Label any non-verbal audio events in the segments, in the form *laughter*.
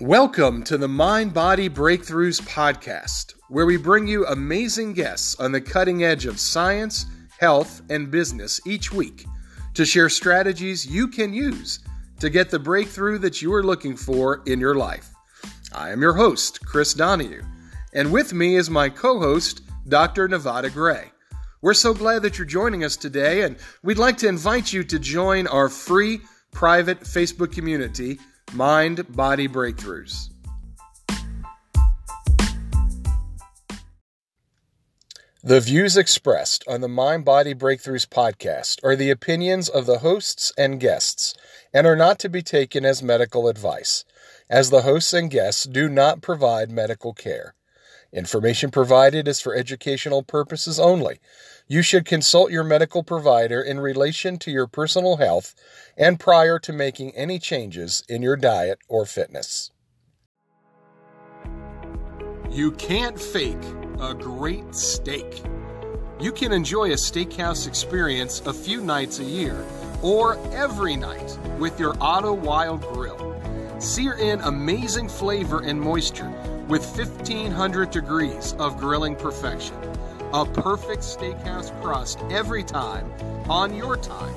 Welcome to the Mind Body Breakthroughs podcast, where we bring you amazing guests on the cutting edge of science, health, and business each week to share strategies you can use to get the breakthrough that you are looking for in your life. I am your host, Chris Donohue, and with me is my co host, Dr. Nevada Gray. We're so glad that you're joining us today, and we'd like to invite you to join our free private Facebook community Mind Body Breakthroughs. The views expressed on the Mind Body Breakthroughs podcast are the opinions of the hosts and guests and are not to be taken as medical advice, as the hosts and guests do not provide medical care. Information provided is for educational purposes only. You should consult your medical provider in relation to your personal health and prior to making any changes in your diet or fitness. You can't fake a great steak. You can enjoy a steakhouse experience a few nights a year or every night with your Otto Wilde Grill. Sear in amazing flavor and moisture with 1500 degrees of grilling perfection. A perfect steakhouse crust every time on your time.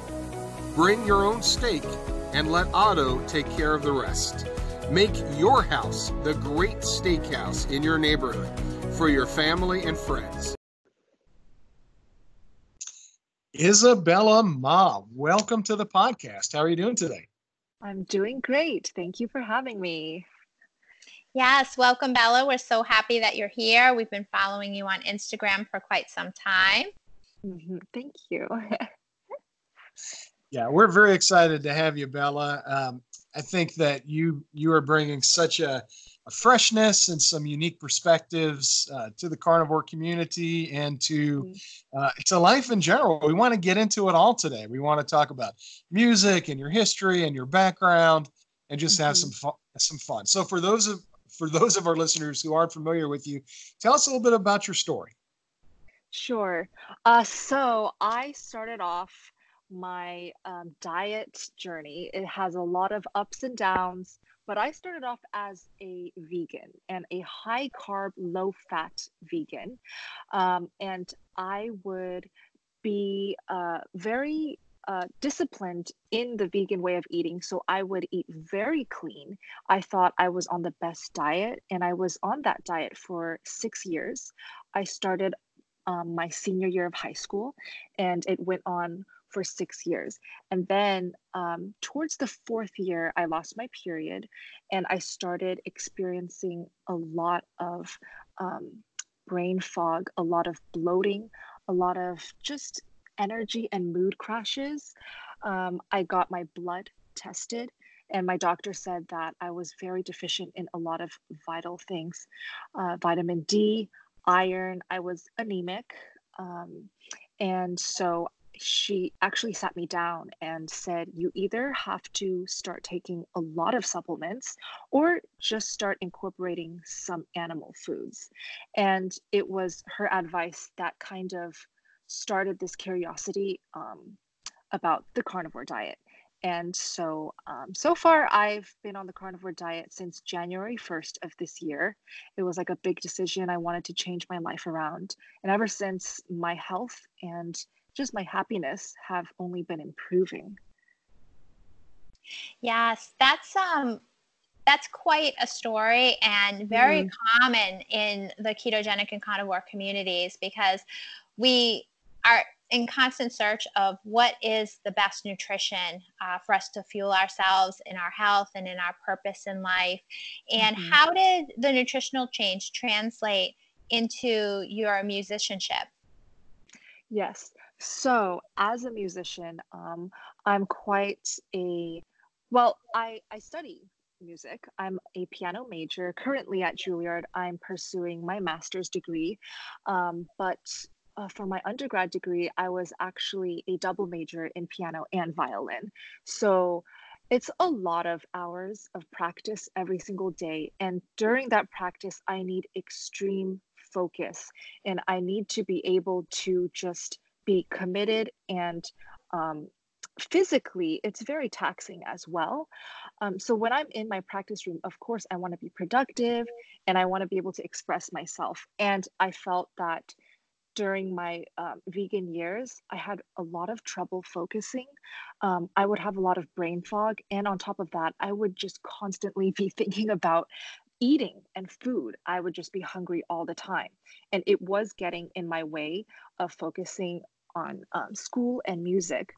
Bring your own steak and let Otto take care of the rest. Make your house the great steakhouse in your neighborhood for your family and friends. Isabella Ma, welcome to the podcast. How are you doing today? I'm doing great. Thank you for having me. Yes, welcome, Bella. We're so happy that you're here. We've been following you on Instagram for quite some time. Mm-hmm. Thank you. *laughs* yeah, we're very excited to have you, Bella. Um, I think that you you are bringing such a, a freshness and some unique perspectives uh, to the carnivore community and to mm-hmm. uh, to life in general. We want to get into it all today. We want to talk about music and your history and your background and just have mm-hmm. some fun, some fun. So for those of for those of our listeners who aren't familiar with you, tell us a little bit about your story. Sure. Uh, so I started off my um, diet journey. It has a lot of ups and downs, but I started off as a vegan and a high carb, low fat vegan. Um, and I would be uh, very uh, disciplined in the vegan way of eating. So I would eat very clean. I thought I was on the best diet, and I was on that diet for six years. I started um, my senior year of high school, and it went on for six years. And then um, towards the fourth year, I lost my period, and I started experiencing a lot of um, brain fog, a lot of bloating, a lot of just energy and mood crashes. Um, I got my blood tested, and my doctor said that I was very deficient in a lot of vital things uh, vitamin D, iron. I was anemic. Um, and so she actually sat me down and said, You either have to start taking a lot of supplements or just start incorporating some animal foods. And it was her advice that kind of started this curiosity um, about the carnivore diet. And so, um, so far, I've been on the carnivore diet since January 1st of this year. It was like a big decision. I wanted to change my life around. And ever since, my health and just my happiness have only been improving. Yes, that's um that's quite a story and very mm. common in the ketogenic and carnivore communities because we are in constant search of what is the best nutrition uh, for us to fuel ourselves in our health and in our purpose in life. And mm-hmm. how did the nutritional change translate into your musicianship? Yes. So, as a musician, um, I'm quite a well. I I study music. I'm a piano major currently at Juilliard. I'm pursuing my master's degree, um, but uh, for my undergrad degree, I was actually a double major in piano and violin. So it's a lot of hours of practice every single day. And during that practice, I need extreme focus and I need to be able to just be committed and um, physically it's very taxing as well um, so when i'm in my practice room of course i want to be productive and i want to be able to express myself and i felt that during my um, vegan years i had a lot of trouble focusing. Um, i would have a lot of brain fog and on top of that i would just constantly *laughs* be thinking about eating and food. I would just be hungry all the time. And it was getting in my way of focusing on um, school and music.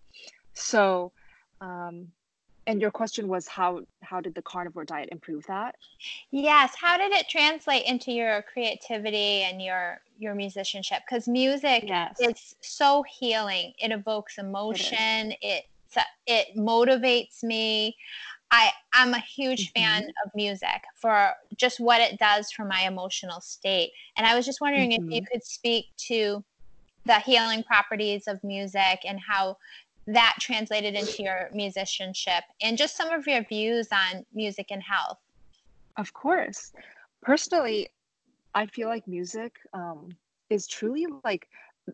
So, um, and your question was how how did the carnivore diet improve that? Yes. How did it translate into your creativity and your your musicianship? Because music yes. is so healing. It evokes emotion. It it, it motivates me. I I'm a huge mm-hmm. fan of music for just what it does for my emotional state. And I was just wondering mm-hmm. if you mm-hmm. could speak to the healing properties of music and how that translated into your musicianship and just some of your views on music and health. Of course. Personally, I feel like music um, is truly like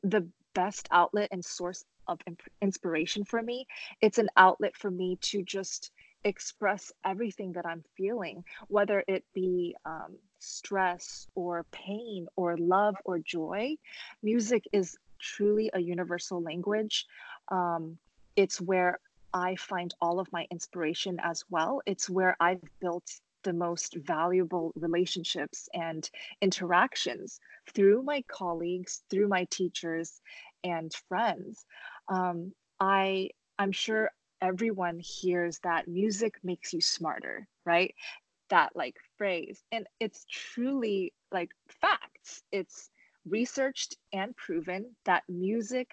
the best outlet and source of imp- inspiration for me. It's an outlet for me to just express everything that I'm feeling, whether it be um, stress or pain or love or joy. Music is truly a universal language. Um, it's where I find all of my inspiration as well. It's where I've built the most valuable relationships and interactions through my colleagues, through my teachers and friends. Um, I I'm sure everyone hears that music makes you smarter, right? That like phrase, and it's truly like facts. It's researched and proven that music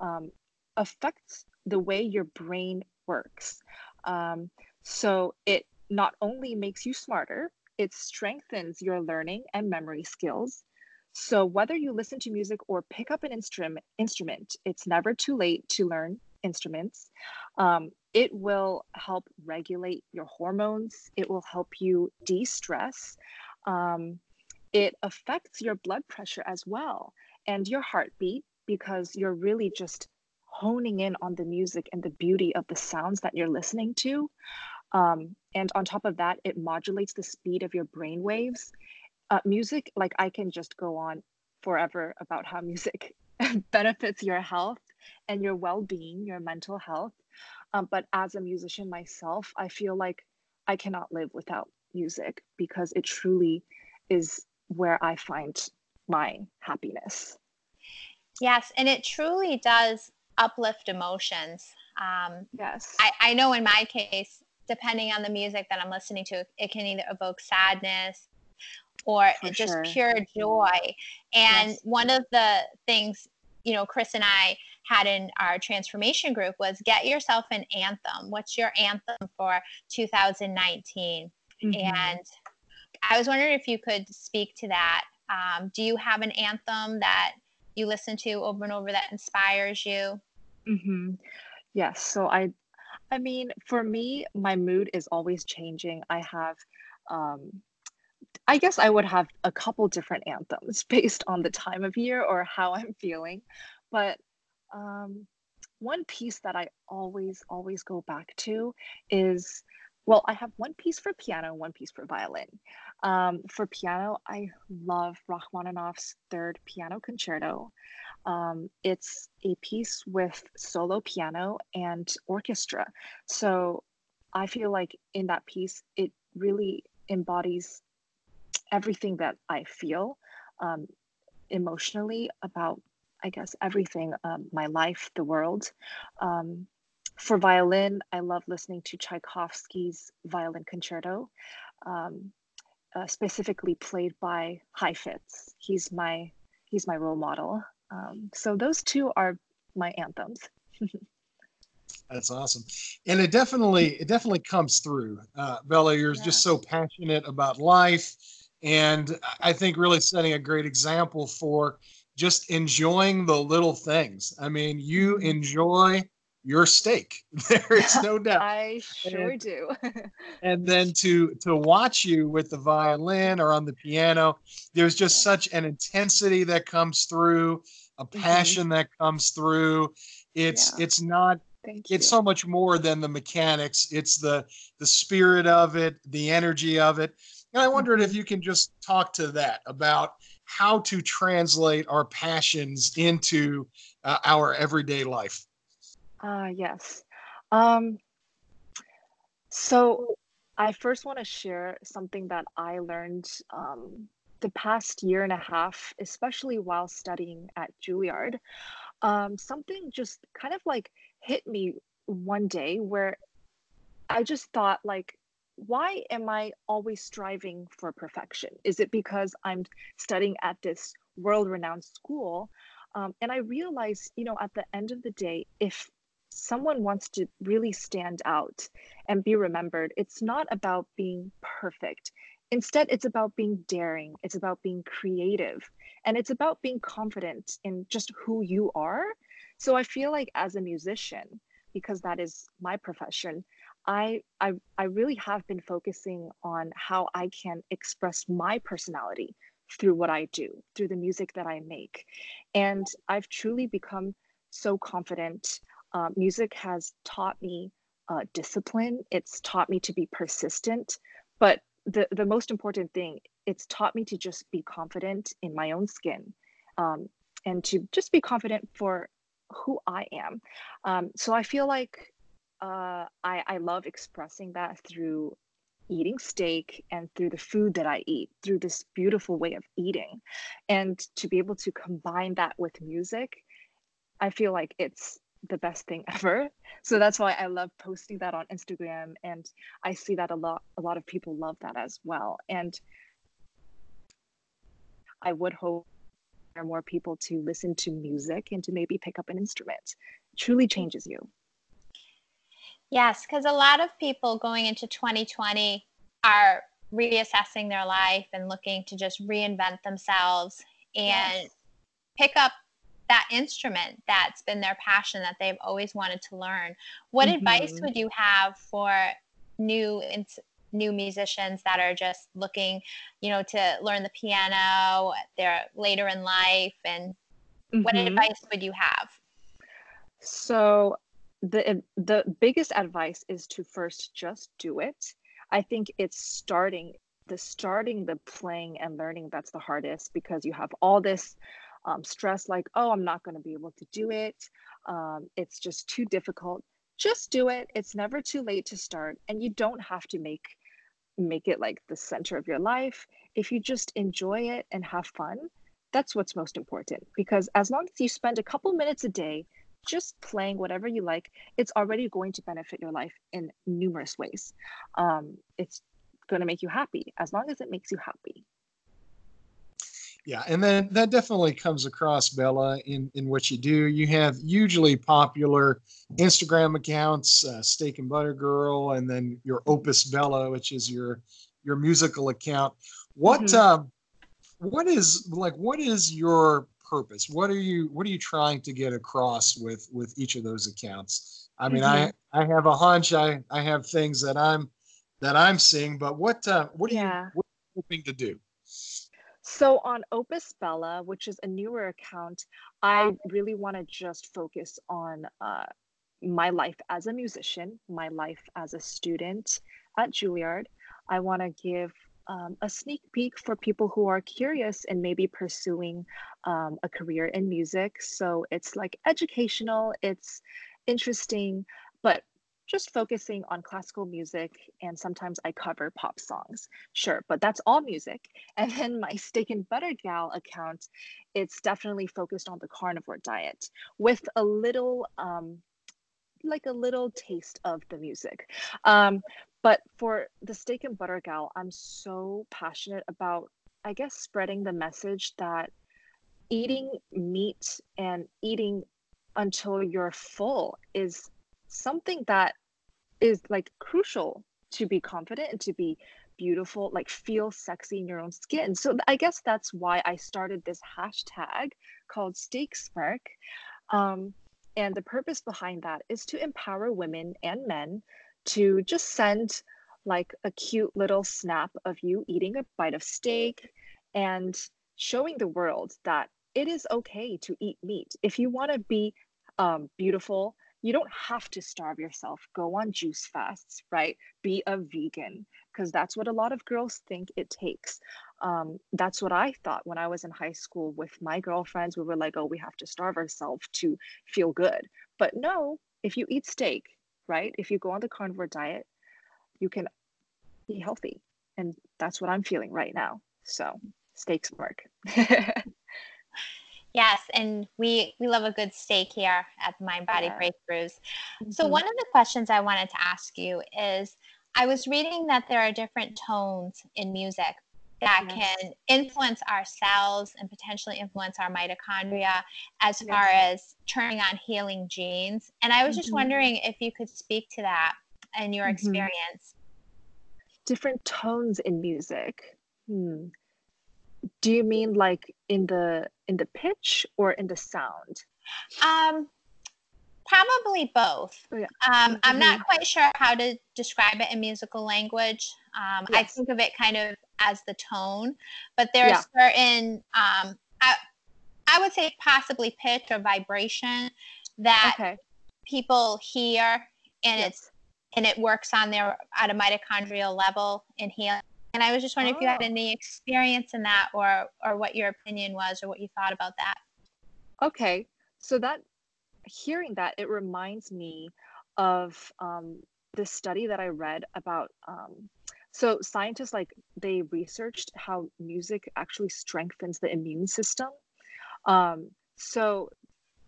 um, affects the way your brain works. Um, so it not only makes you smarter, it strengthens your learning and memory skills. So whether you listen to music or pick up an instrument, instrument, it's never too late to learn instruments. Um, it will help regulate your hormones. It will help you de-stress. Um, it affects your blood pressure as well and your heartbeat because you're really just honing in on the music and the beauty of the sounds that you're listening to. Um, and on top of that, it modulates the speed of your brain waves. Uh, music, like I can just go on forever about how music *laughs* benefits your health and your well being, your mental health. Um, but as a musician myself, I feel like I cannot live without music because it truly is where I find my happiness. Yes, and it truly does uplift emotions. Um, yes. I, I know in my case, depending on the music that I'm listening to, it can either evoke sadness or For just sure. pure joy. And yes. one of the things, you know, Chris and I had in our transformation group was get yourself an anthem. What's your anthem for 2019? Mm-hmm. And I was wondering if you could speak to that. Um, do you have an anthem that you listen to over and over that inspires you? Mm-hmm. Yes. So I, I mean, for me, my mood is always changing. I have, um, I guess I would have a couple different anthems *laughs* based on the time of year or how I'm feeling. But um, one piece that I always, always go back to is well, I have one piece for piano, one piece for violin. Um, for piano, I love Rachmaninoff's Third Piano Concerto. Um, it's a piece with solo piano and orchestra. So I feel like in that piece, it really embodies everything that I feel um, emotionally about, I guess, everything um, my life, the world. Um, for violin, I love listening to Tchaikovsky's Violin Concerto, um, uh, specifically played by Heifetz. He's my he's my role model. Um, so those two are my anthems. *laughs* That's awesome, and it definitely it definitely comes through. Uh, Bella, you're yeah. just so passionate about life, and I think really setting a great example for just enjoying the little things. I mean, you mm-hmm. enjoy your steak. *laughs* There is no *laughs* doubt. I sure and, do. *laughs* and then to to watch you with the violin or on the piano, there's just such an intensity that comes through a mm-hmm. passion mm-hmm. that comes through. It's yeah. it's not Thank you. It's so much more than the mechanics. It's the the spirit of it, the energy of it. And I wondered if mm-hmm. you can just talk to that about how to translate our passions into uh, our everyday life. Uh, yes. Um, so I first want to share something that I learned um, the past year and a half, especially while studying at Juilliard. Um, something just kind of like hit me one day where I just thought like why am I always striving for perfection? Is it because I'm studying at this world renowned school? Um, and I realized, you know, at the end of the day, if someone wants to really stand out and be remembered, it's not about being perfect. Instead, it's about being daring, it's about being creative, and it's about being confident in just who you are. So I feel like as a musician, because that is my profession, I, I I really have been focusing on how I can express my personality through what I do, through the music that I make. And I've truly become so confident. Uh, music has taught me uh, discipline, it's taught me to be persistent. But the, the most important thing, it's taught me to just be confident in my own skin um, and to just be confident for who I am. Um, so I feel like uh, I, I love expressing that through eating steak and through the food that I eat, through this beautiful way of eating. And to be able to combine that with music, I feel like it's the best thing *laughs* ever. So that's why I love posting that on Instagram and I see that a lot a lot of people love that as well. And I would hope there are more people to listen to music and to maybe pick up an instrument. It truly changes you. Yes, because a lot of people going into 2020 are reassessing their life and looking to just reinvent themselves and yes. pick up that instrument that's been their passion that they've always wanted to learn. What mm-hmm. advice would you have for new new musicians that are just looking, you know, to learn the piano, they're later in life and mm-hmm. what advice would you have? So the the biggest advice is to first just do it. I think it's starting the starting the playing and learning that's the hardest because you have all this um, stress like oh i'm not going to be able to do it um, it's just too difficult just do it it's never too late to start and you don't have to make make it like the center of your life if you just enjoy it and have fun that's what's most important because as long as you spend a couple minutes a day just playing whatever you like, it's already going to benefit your life in numerous ways. Um, it's going to make you happy as long as it makes you happy. Yeah, and then that definitely comes across, Bella, in, in what you do. You have hugely popular Instagram accounts, uh, Steak and Butter Girl, and then your Opus Bella, which is your your musical account. What mm-hmm. uh, what is like? What is your purpose? What are you What are you trying to get across with with each of those accounts? I mean, mm-hmm. I I have a hunch. I I have things that I'm that I'm seeing, but what uh, what are yeah. you what are you hoping to do? So on Opus Bella, which is a newer account, I really want to just focus on uh, my life as a musician, my life as a student at Juilliard. I want to give um, a sneak peek for people who are curious and maybe pursuing um, a career in music. So it's like educational, it's interesting, just focusing on classical music and sometimes I cover pop songs. Sure, but that's all music. *laughs* And then my steak and butter gal account, it's definitely focused on the carnivore diet with a little um, like a little taste of the music. Um, but for the steak and butter gal, I'm so passionate about, I guess, spreading the message that eating meat and eating until you're full is something that is like crucial to be confident and to be beautiful, like feel sexy in your own skin. So I guess that's why I started this hashtag called Steak Smirk. Um, and the purpose behind that is to empower women and men to just send like a cute little snap of you eating a bite of steak and showing the world that it is okay to eat meat. If you want to be um, beautiful you don't have to starve yourself. Go on juice fasts, right? Be a vegan because that's what a lot of girls think it takes. Um, that's what I thought when I was in high school with my girlfriends. We were like, oh, we have to starve ourselves to feel good. But no, if you eat steak, right? If you go on the carnivore diet, you can be healthy. And that's what I'm feeling right now. So Steak Smirk. *laughs* Yes, and we we love a good steak here at Mind Body yeah. Breakthroughs. Mm-hmm. So one of the questions I wanted to ask you is I was reading that there are different tones in music that yes. can influence our cells and potentially influence our mitochondria as yes. far as turning on healing genes. And I was mm-hmm. just wondering if you could speak to that and your mm-hmm. experience. Different tones in music. Hmm do you mean like in the in the pitch or in the sound um probably both oh, yeah. um, i'm not mm-hmm. quite sure how to describe it in musical language um, yes. i think of it kind of as the tone but there yeah. are certain um, I, I would say possibly pitch or vibration that okay. people hear and yes. it's and it works on their at a mitochondrial level in healing and I was just wondering oh. if you had oh. any experience in that or or what your opinion was or what you thought about that. Okay. So that hearing that it reminds me of um, this study that I read about um, so scientists like they researched how music actually strengthens the immune system. Um, so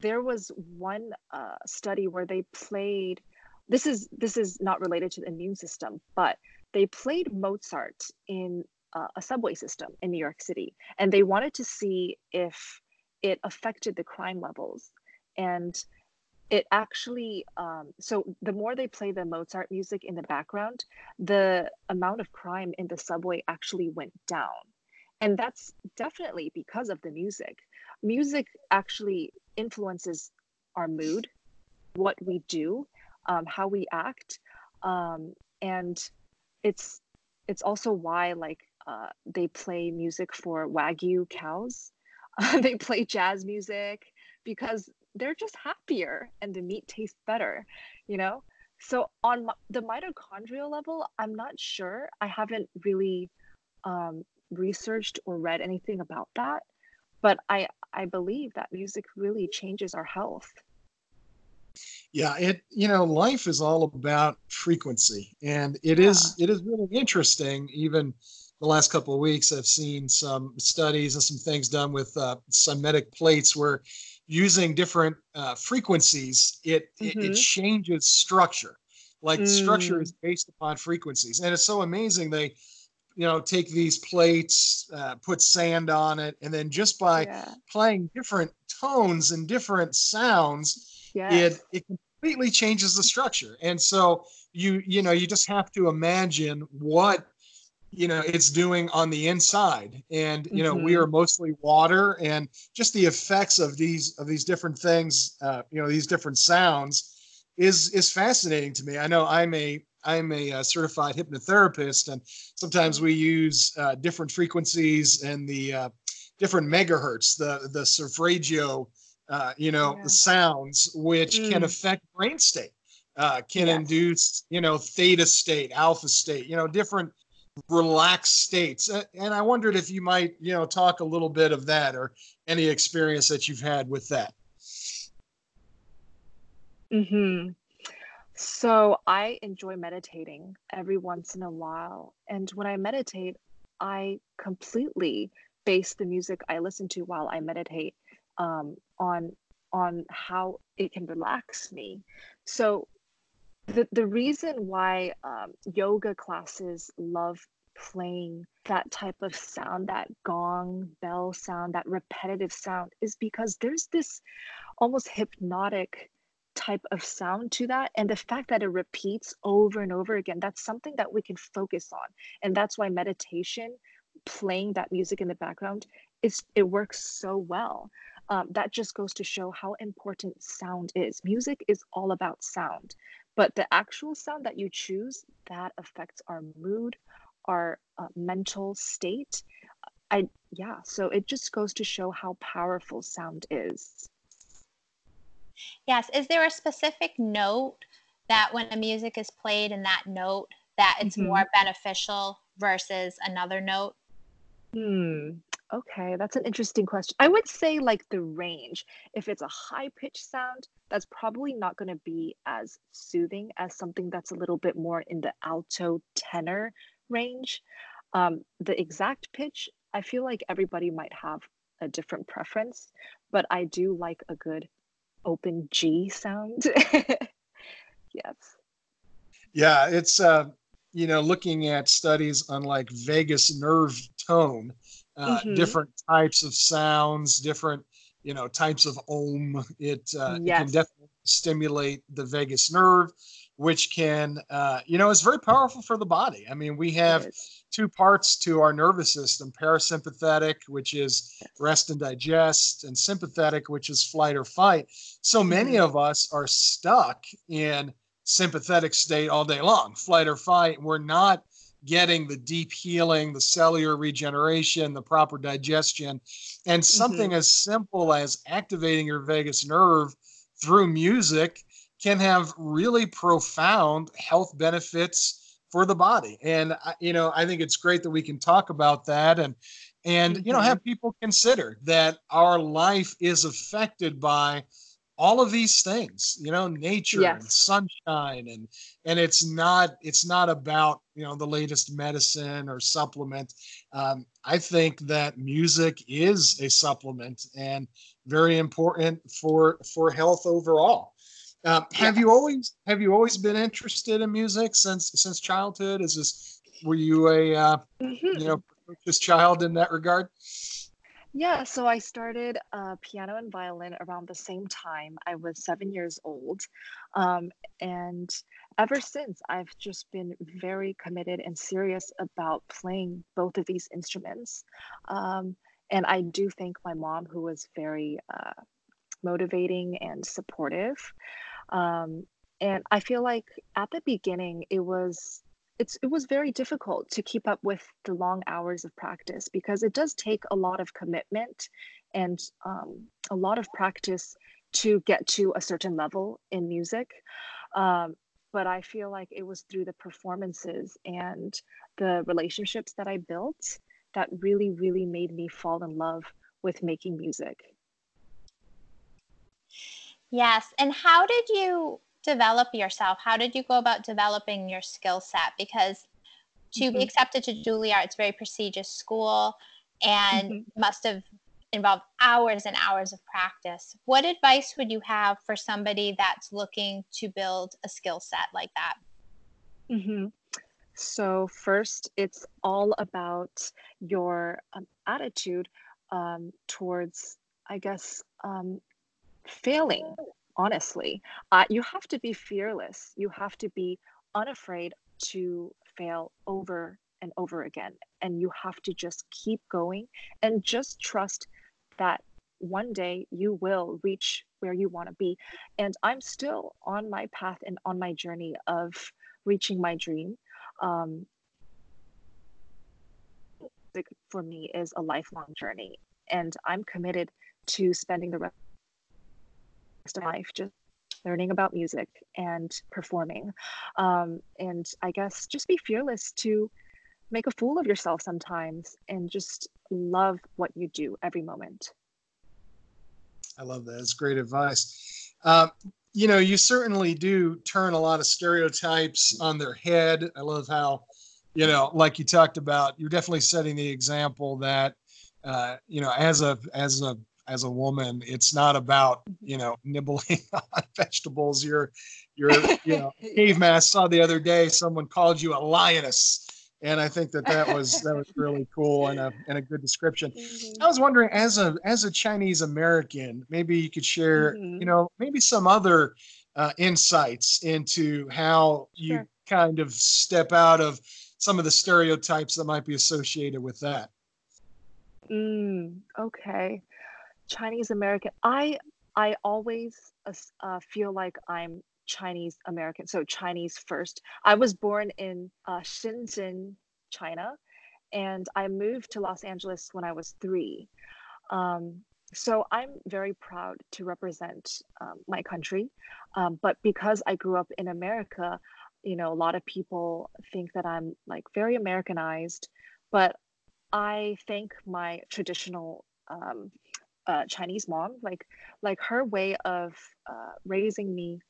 there was one uh, study where they played. This is this is not related to the immune system, but they played Mozart in uh, a subway system in New York City, and they wanted to see if it affected the crime levels. And it actually, um, so the more they play the Mozart music in the background, the amount of crime in the subway actually went down. And that's definitely because of the music. Music actually influences our mood, what we do, um, how we act. Um, and it's it's also why like uh, they play music for wagyu cows. *laughs* they play jazz music because they're just happier and the meat tastes better, you know. So on the mitochondrial level, I'm not sure. I haven't really um, researched or read anything about that, but I I believe that music really changes our health. Yeah, it you know life is all about frequency, and it yeah. is it is really interesting. Even the last couple of weeks, I've seen some studies and some things done with uh, cymatic plates where using different uh, frequencies, it, mm-hmm. it, it changes structure. Like mm. structure is based upon frequencies, and it's so amazing. They you know take these plates uh, put sand on it and then just by yeah. playing different tones and different sounds yes. it it completely changes the structure. And so you you know you just have to imagine what you know it's doing on the inside and you know mm-hmm. we are mostly water and just the effects of these of these different things uh, you know these different sounds is is fascinating to me i know i'm a i'm a, uh, certified hypnotherapist and sometimes we use uh, different frequencies and the uh, different megahertz the the solfeggio uh, you know, yeah. sounds, which mm. can affect brain state, uh, can yes. induce, you know, theta state, alpha state, you know, different relaxed states. And I wondered if you might, you know, talk a little bit of that or any experience that you've had with that. Hmm. So I enjoy meditating every once in a while, and when I meditate, I completely base the music I listen to while I meditate um, on on how it can relax me. So the the reason why um, yoga classes love playing that type of sound, that gong bell sound, that repetitive sound, is because there's this almost hypnotic type of sound to that. And the fact that it repeats over and over again that's something that we can focus on. And that's why meditation playing that music in the background is it works so well um, that just goes to show how important sound is. Music is all about sound, but the actual sound that you choose that affects our mood, our uh, mental state. I yeah, so it just goes to show how powerful sound is. Yes. Is there a specific note that when a music is played in that note that it's mm-hmm. more beneficial versus another note? Hmm. Okay, that's an interesting question. I would say like the range. If it's a high pitched sound, that's probably not going to be as soothing as something that's a little bit more in the alto tenor range. Um, the exact pitch, I feel like everybody might have a different preference, but I do like a good open G sound. *laughs* yes. Yeah, it's uh, you know looking at studies on like vagus nerve tone, uh, mm-hmm. different types of sounds, different you know types of ohm. It, uh, yes. it can definitely stimulate the vagus nerve, which can uh, you know is very powerful for the body. I mean, we have two parts to our nervous system parasympathetic, which is rest and digest, and sympathetic, which is flight or fight. So many mm-hmm. of us are stuck in sympathetic state all day long, flight or fight. We're not getting the deep healing, the cellular regeneration, the proper digestion. And something mm-hmm. as simple as activating your vagus nerve through music can have really profound health benefits for the body. And you know, I think it's great that we can talk about that and and mm-hmm. you know mm-hmm. have people consider that our life is affected by all of these things you know nature yes. and sunshine and and it's not it's not about you know the latest medicine or supplement um, i think that music is a supplement and very important for for health overall um, have you always have you always been interested in music since since childhood? Is this were you a uh, mm-hmm. you know just child in that regard? Yeah, so I started uh, piano and violin around the same time. I was seven years old. Um, and ever since, I've just been very committed and serious about playing both of these instruments. Um, and I do thank my mom, who was very uh, motivating and supportive. Um, and I feel like at the beginning, it was it's it was very difficult to keep up with the long hours of practice because it does take a lot of commitment and um, a lot of practice to get to a certain level in music. Um, but I feel like it was through the performances and the relationships that I built that really, really made me fall in love with making music. Yes. And how did you develop yourself? How did you go about developing your skill set? Because to mm-hmm. be accepted to Juilliard, it's a very prestigious school and mm-hmm. must have involved hours and hours of practice. What advice would you have for somebody that's looking to build a skill set like that? Mm-hmm. So, first, it's all about your um, attitude um, towards, I guess, um, failing honestly uh, you have to be fearless. You have to be unafraid to fail over and over again and you have to just keep going and just trust that one day you will reach where you want to be. And i'm still on my path and on my journey of reaching my dream. Um, for me is a lifelong journey and i'm committed to spending the rest of life just learning about music and performing. Um, and i guess just be fearless to make a fool of yourself sometimes and just love what you do every moment. I love that. It's great advice. Uh, you know you certainly do turn a lot of stereotypes on their head. I love how you know like you talked about you're definitely setting the example that uh, you know as a as a as a woman it's not about you know nibbling *laughs* on vegetables you're you're you know *laughs* caveman saw the other day someone called you a lioness and i think that that was that was really cool and a, and a good description mm-hmm. i was wondering as a as a chinese american maybe you could share mm-hmm. you know maybe some other uh, insights into how you sure. kind of step out of some of the stereotypes that might be associated with that mm, okay Chinese American. I I always uh, feel like I'm Chinese American, so Chinese first. I was born in uh, Shenzhen, China, and I moved to Los Angeles when I was three. Um, so I'm very proud to represent um, my country. Um, but because I grew up in America, you know, a lot of people think that I'm like very Americanized. But I thank my traditional um, uh, Chinese mom, like like her way of uh, raising me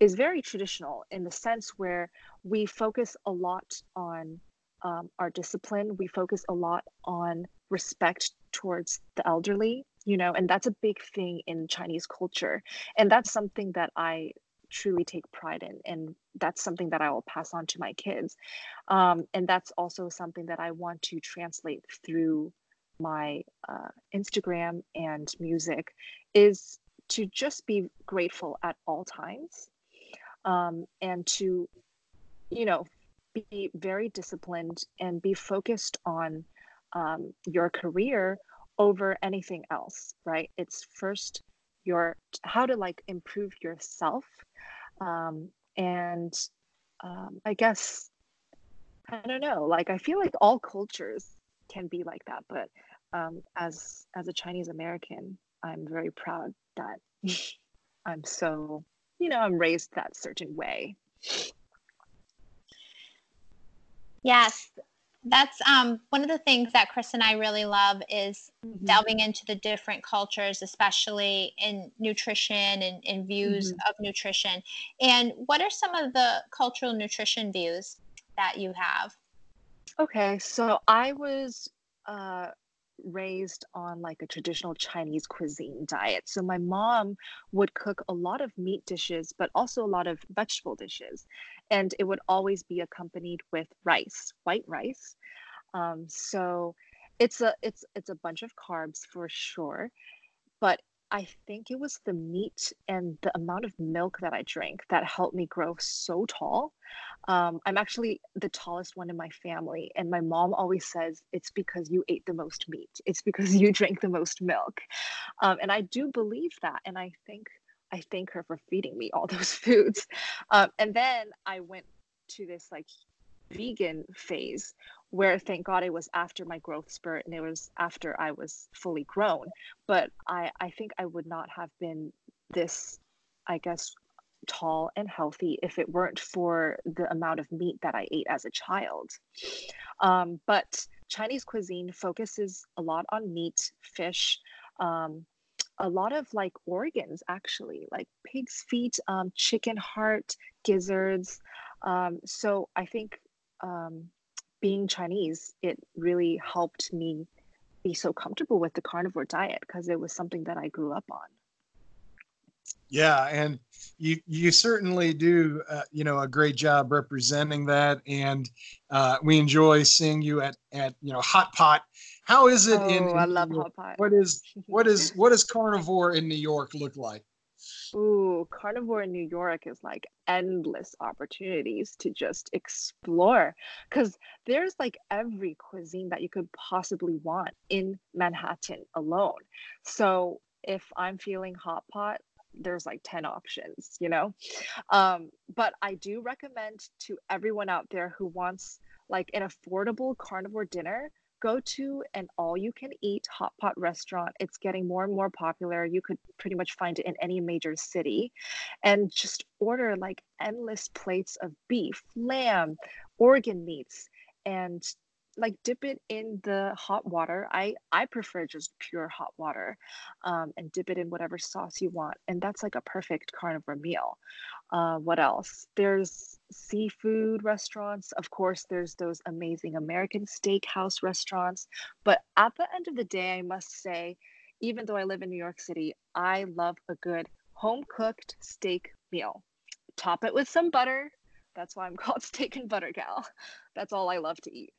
is very traditional in the sense where we focus a lot on um, our discipline. We focus a lot on respect towards the elderly, you know, and that's a big thing in Chinese culture. And that's something that I truly take pride in. And that's something that I will pass on to my kids. Um, and that's also something that I want to translate through my uh, Instagram and music is to just be grateful at all times um, and to, you know, be very disciplined and be focused on um, your career over anything else, right? It's first your how to like improve yourself. Um, and um, I guess, I don't know, like I feel like all cultures can be like that, but um, as as a Chinese American, I'm very proud that *laughs* I'm so, you know, I'm raised that certain way. Yes, that's um, one of the things that Chris and I really love is mm-hmm. delving into the different cultures, especially in nutrition and in views mm-hmm. of nutrition. And what are some of the cultural nutrition views that you have? Okay, so I was uh, raised on like a traditional Chinese cuisine diet. So my mom would cook a lot of meat dishes, but also a lot of vegetable dishes. And it would always be accompanied with rice, white rice. Um, so it's a it's it's a bunch of carbs for sure, but I think it was the meat and the amount of milk that I drank that helped me grow so tall. Um, I'm actually the tallest one in my family, and my mom always says it's because you ate the most meat. It's because you *laughs* drank the most milk, um, and I do believe that. And I think I thank her for feeding me all *laughs* those foods. Um, and then I went to this like vegan phase where thank god it was after my growth spurt and it was after i was fully grown. But i i think i would not have been this i guess tall and healthy if it weren't for the amount of meat that i ate as a child. Um, but chinese cuisine focuses a lot on meat fish um, a lot of like organs actually like pig's feet um, chicken heart gizzards. Um, so i think um, being Chinese, it really helped me be so comfortable with the carnivore diet because it was something that I grew up on. Yeah, and you you certainly do uh, you know a great job representing that, and uh, we enjoy seeing you at at you know Hot Pot. How is it oh, in? I love Hot Pot. What is what is *laughs* what does carnivore in New York look like? Ooh, carnivore in New York is like endless opportunities to just explore because there's like every cuisine that you could possibly want in Manhattan alone. So if I'm feeling hot pot, there's like 10 options, you know? Um, but I do recommend to everyone out there who wants like an affordable carnivore dinner go to an all you can eat hot pot restaurant. It's getting more and more popular. You could pretty much find it in any major city and just order like endless plates of beef, lamb, organ meats, and like dip it in the hot water. I I prefer just pure hot water, um, and dip it in whatever sauce you want, and that's like a perfect carnivore meal. Uh, what else? There's seafood restaurants. Of course, there's those amazing American steakhouse restaurants. But at the end of the day, I must say, even though I live in New York City, I love a good home cooked steak meal. Top it with some butter. That's why I'm *laughs* called Steak and Butter Gal. That's all I love to eat.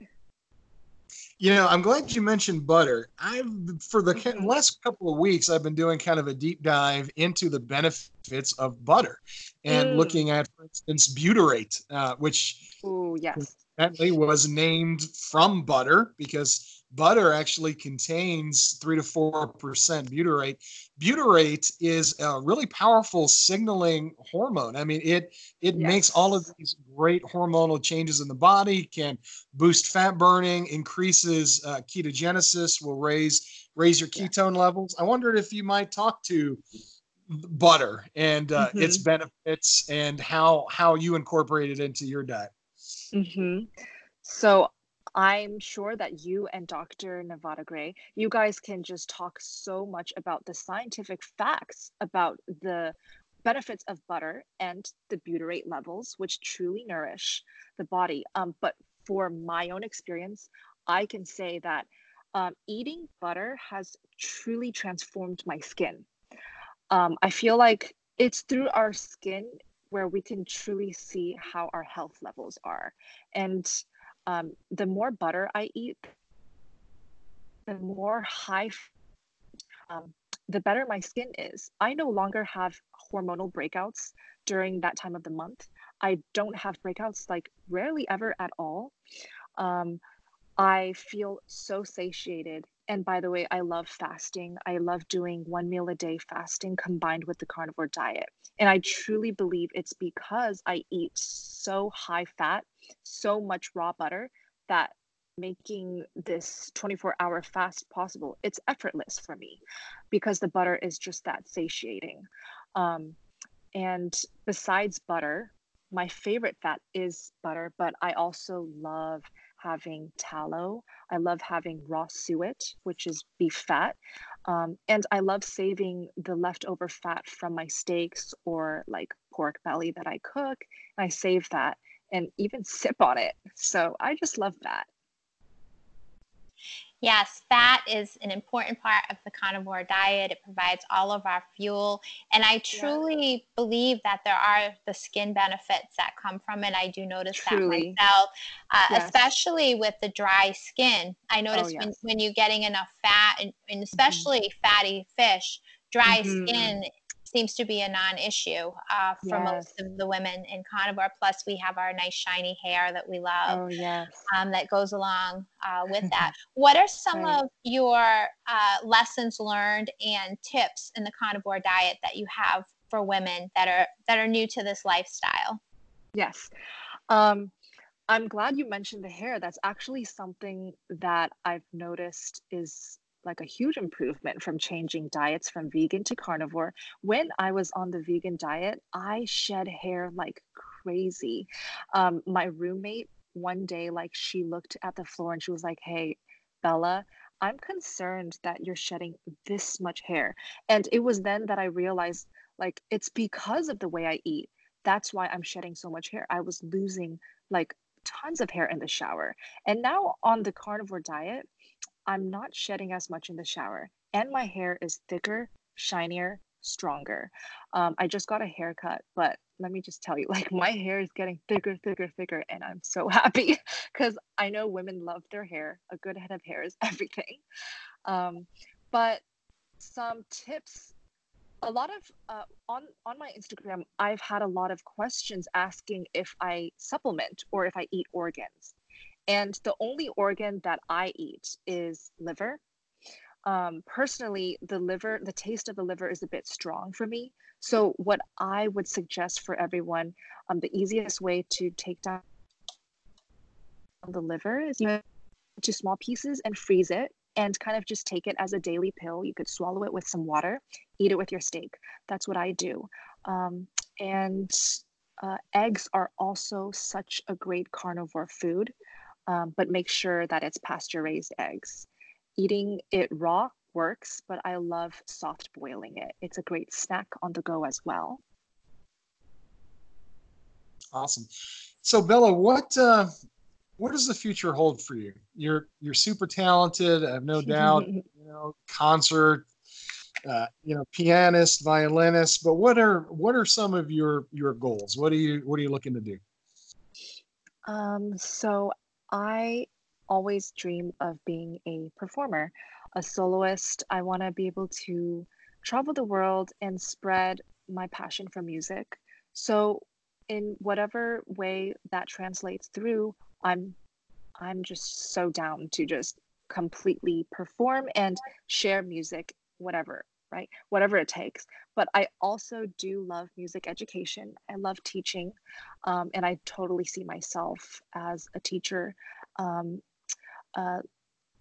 You know, I'm glad you mentioned butter. I've for the mm-hmm. last couple of weeks, I've been doing kind of a deep dive into the benefits of butter, and mm. looking at, for instance, butyrate, uh, which Ooh, yes. was named from butter because butter actually contains three to four percent butyrate. Butyrate is a really powerful signaling hormone. I mean, it it yes. makes all of these great hormonal changes in the body. Can boost fat burning, increases uh, ketogenesis, will raise raise your ketone yeah. levels. I wondered if you might talk to butter and uh, mm-hmm. its benefits and how how you incorporate it into your diet. Mm-hmm. So I'm sure that you and Dr. Nevada Gray, you guys can just talk so much about the scientific facts about the benefits of butter and the butyrate levels, which truly nourish the body. Um, but for my own experience, I can say that um, eating butter has truly transformed my skin. Um, I feel like it's through our skin where we can truly see how our health levels are. And um, the more butter I eat, the more high, um, the better my skin is. I no longer have hormonal breakouts during that time of the month. I don't have breakouts like rarely ever at all. Um, I feel so satiated. And by the way, I love fasting. I love doing one meal a day fasting combined with the carnivore diet. And I truly believe it's because I eat so high fat, so much raw butter that making this 24 hour fast possible it's effortless for me because the butter is just that satiating um, and besides butter my favorite fat is butter but i also love having tallow. I love having raw suet, which is beef fat. Um, and I love saving the leftover fat from my steaks or like pork belly that I cook. And I save that and even sip on it. So I just love that. Yes, fat is an important part of the carnivore diet. It provides all of our fuel. And I truly yeah. believe that there are the skin benefits that come from it. I do notice truly. that myself, uh, yes. especially with the dry skin. I oh, notice oh, yes. when, when you're getting enough fat, and, and mm-hmm. especially mm-hmm. fatty fish, dry mm-hmm. skin seems to be a non-issue uh, for yes. most of the women in carnivore. Plus, we have our nice shiny hair that we love. Oh yes. Um, that goes along uh, with that. *laughs* what are some right. of your uh, lessons learned and tips in the carnivore diet that you have for women that are that are new to this lifestyle? Yes. Um, I'm glad you mentioned the hair. That's actually something that I've noticed is like a huge improvement from changing diets from vegan to carnivore. When I was on the vegan diet, I shed hair like crazy. Um, my roommate one day, like she looked at the floor and she was like, "Hey, Bella." I'm concerned that you're shedding this much hair. And it was then that I realized like it's because of the way I eat. That's why I'm shedding so much hair. I was losing like tons of hair in the shower. And now on the carnivore diet, I'm not shedding as much in the shower, and my hair is thicker, shinier, stronger. Um, I just got a haircut, but let me just tell you, *laughs* like my hair is getting thicker, thicker, thicker, and I'm so *laughs* happy because I know women love their hair. A good head of hair is *laughs* everything. Um, but some tips. A lot of uh, on on my Instagram, I've had a lot of questions asking if I supplement or if I eat organs. And the only organ that I eat is liver. Um, personally, the liver, the taste of the liver is a bit strong for me. So, what I would suggest for everyone, um, the easiest way to take down the liver is you to small pieces and freeze it and kind of just take it as a daily pill. You could swallow it with some water, eat it with your steak. That's what I do. Um, and uh, eggs are also such a great carnivore food um, but make sure that it's pasture raised eggs. Eating it raw works, but I love soft boiling it. It's a great snack on the go as well. Awesome. So Bella, what uh, what does the future hold for you? You're you're super talented. I have no doubt. *laughs* you know, concert, uh, you know, pianist, violinist. But what are what are some of your your goals? What are you what are you looking to do? Um, so I always dream of being a performer, a soloist. I want to be able to travel the world and spread my passion for music. So in whatever way that translates through, I'm I'm just so down to just completely perform and share music, whatever, right? Whatever it takes. But I also do love music education. I love teaching. Um, and I totally see myself as a teacher um, uh,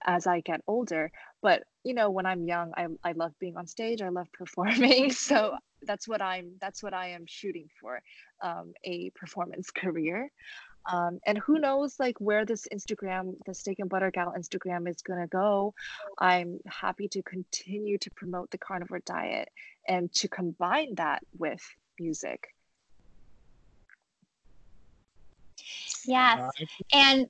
as I get older. But, you know, when I'm young, I, I love being on stage, I love *laughs* performing. So that's what I'm, that's what I am shooting for um, a performance career. Um, and who knows like where this instagram the steak and butter gal instagram is going to go. I'm happy to continue to promote the carnivore diet and to combine that with music. Yes and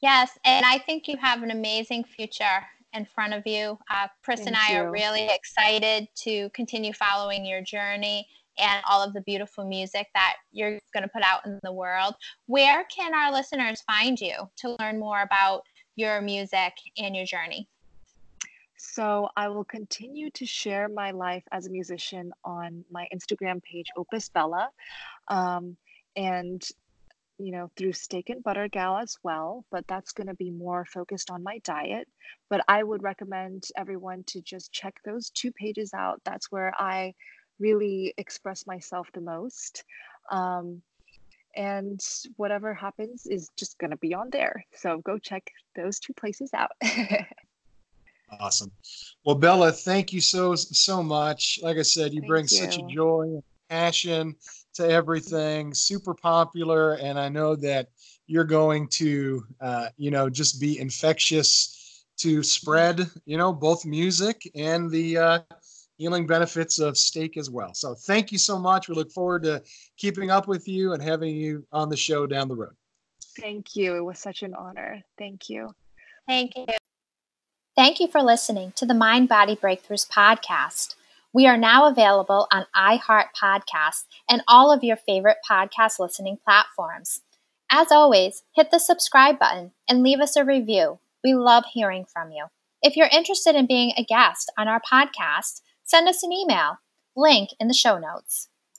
yes and i think you have an amazing future in front of you. Uh, Pris Thank and i you. are really excited to continue following your journey and all of the beautiful music that you're going to put out in the world. Where can our listeners find you to learn more about your music and your journey? So, I will continue to share my life as a musician on my Instagram page, Opus Bella, um, and you know, through Steak and Butter Gal as well, but that's going to be more focused on my diet. But I would recommend everyone to just check those two pages out. That's where I really express myself the most. Um, and whatever happens is just going to be on there. So go check those two places out. *laughs* awesome. Well, Bella, thank you so so much. Like I said, you thank bring you. such a joy and passion to everything. Super popular, and I know that you're going to, uh, you know, just be infectious to spread, you know, both music and the uh, healing benefits of steak as well. So thank you so much. We look forward to keeping up with you and having you on the show down the road. Thank you. It was such an honor. Thank you. Thank you. Thank you for listening to the Mind Body Breakthroughs podcast. We are now available on iHeart Podcasts and all of your favorite podcast listening platforms. As always, hit the subscribe button and leave us a review. We love hearing from you. If you're interested in being a guest on our podcast, send us an email. Link in the show notes.